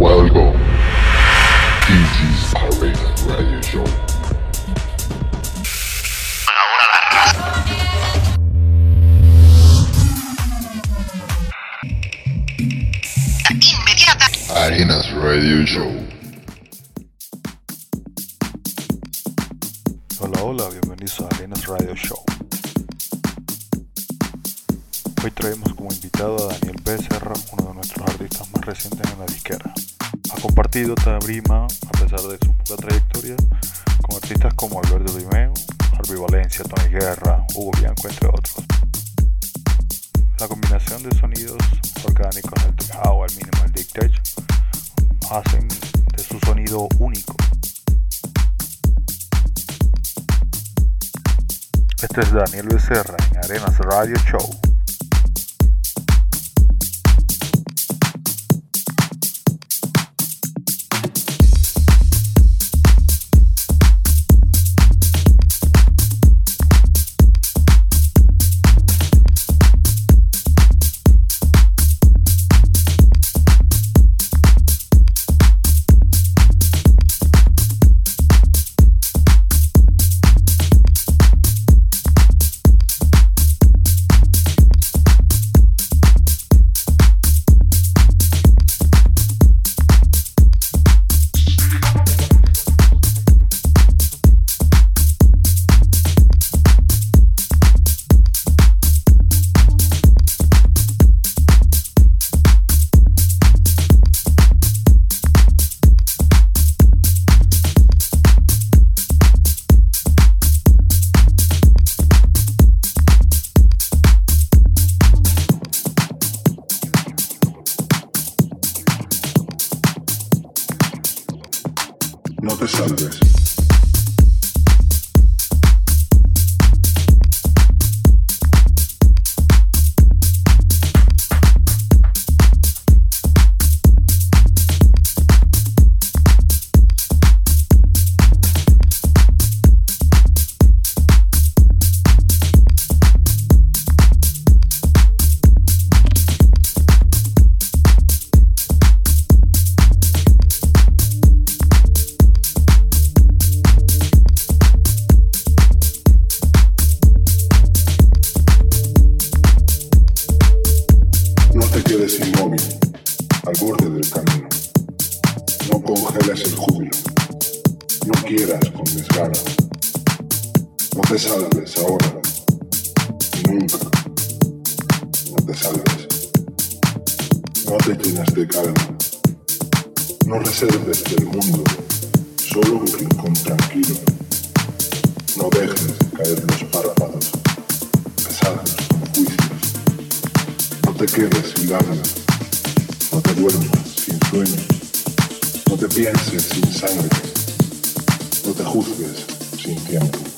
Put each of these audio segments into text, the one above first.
Welcome. To DJ's Arena Radio Show. Compartido tarima, a pesar de su poca trayectoria, con artistas como Alberto Dimeo, Harvey Valencia, Tony Guerra, Hugo Bianco, entre otros. La combinación de sonidos orgánicos del teclado al minimal dictate hacen de su sonido único. Este es Daniel Becerra en Arenas Radio Show. Te quedes sin lágrimas, no te duermas sin sueños, no te pienses sin sangre, no te juzgues sin tiempo.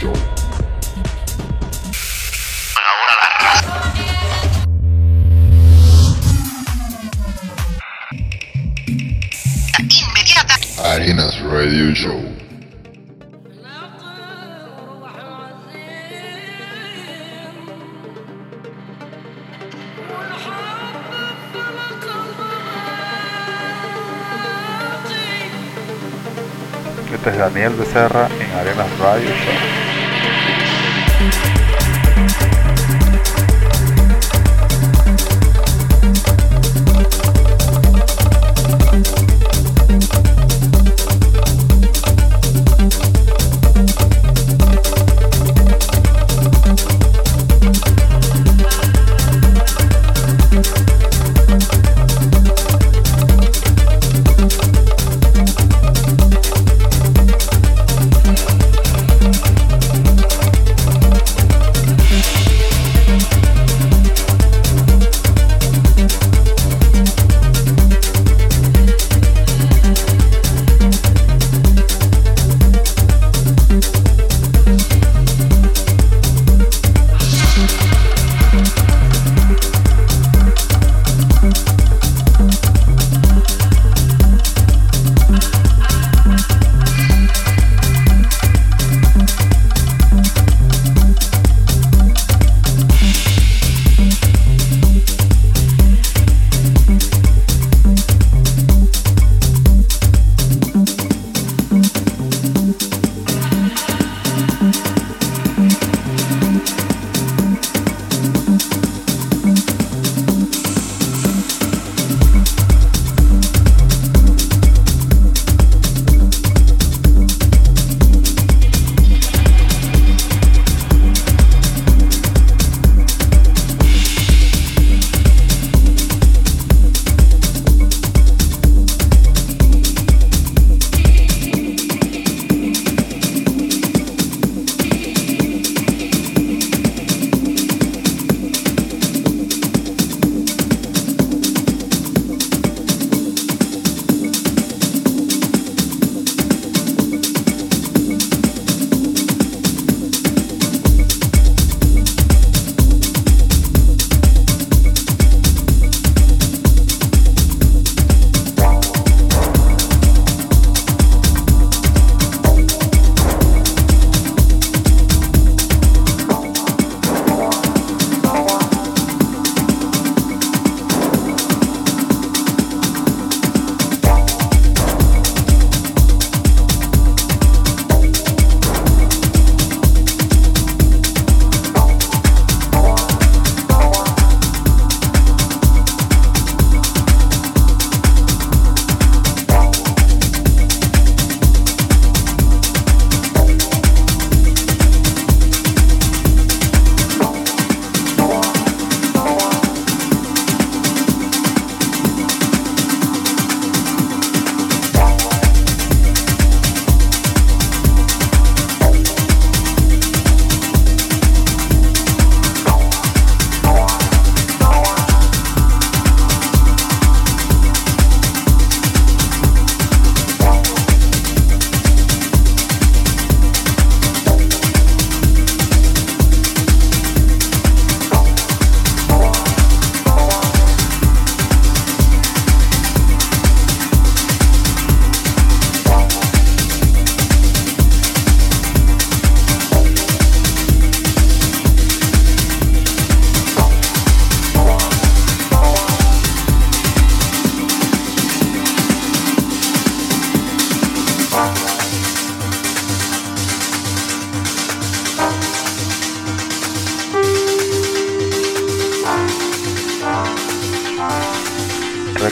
Show. Ahora la raza. Inmediata. Arenas Radio Show. Este es Daniel Becerra en Arenas Radio Show.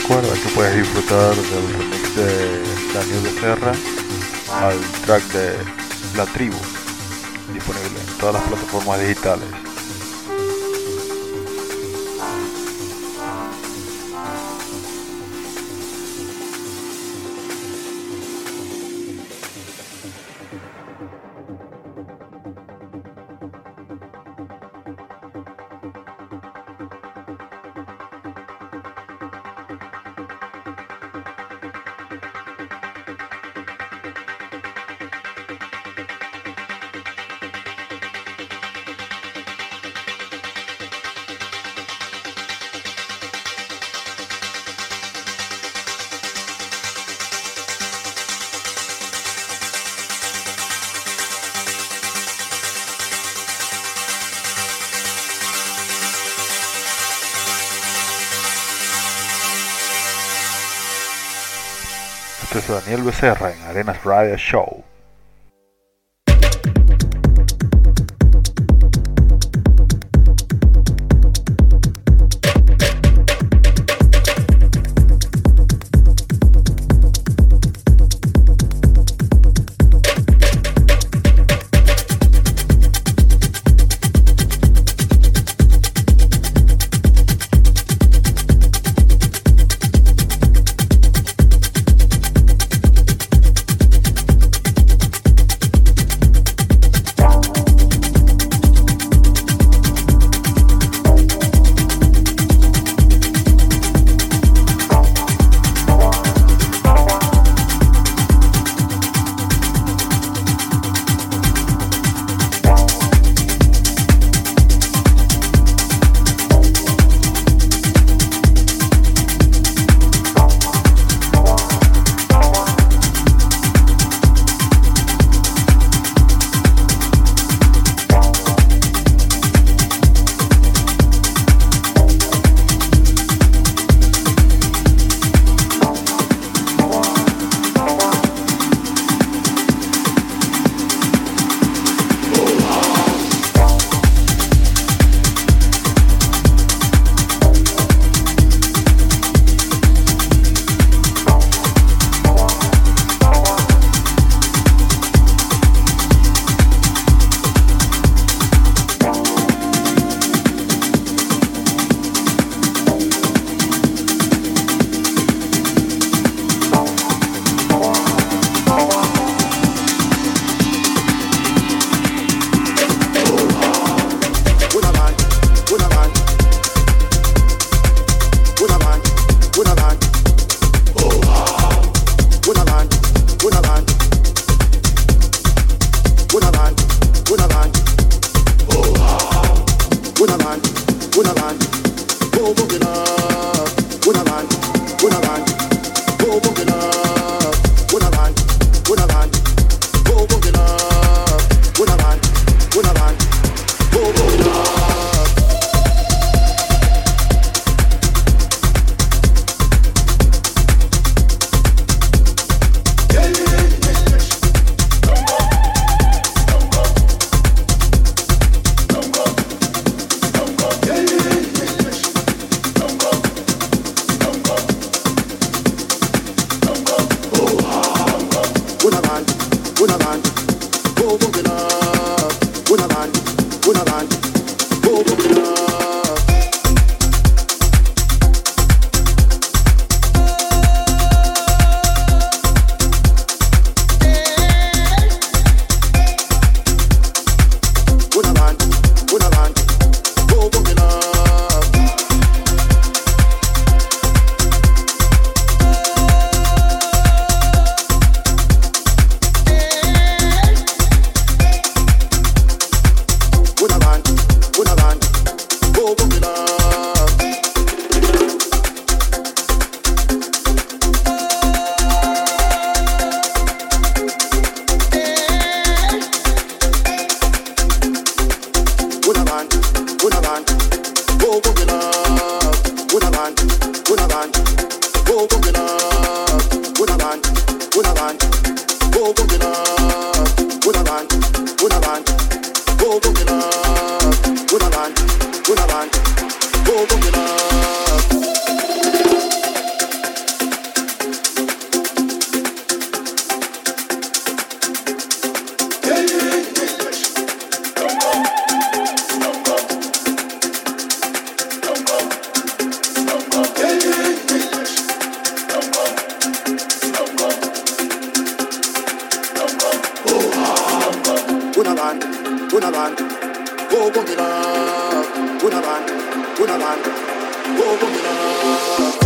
Recuerda que puedes disfrutar del remix de Daniel Becerra al track de La Tribu, disponible en todas las plataformas digitales. Daniel Becerra en Arenas Radio Show. kunabantu bokumina go, kunabantu go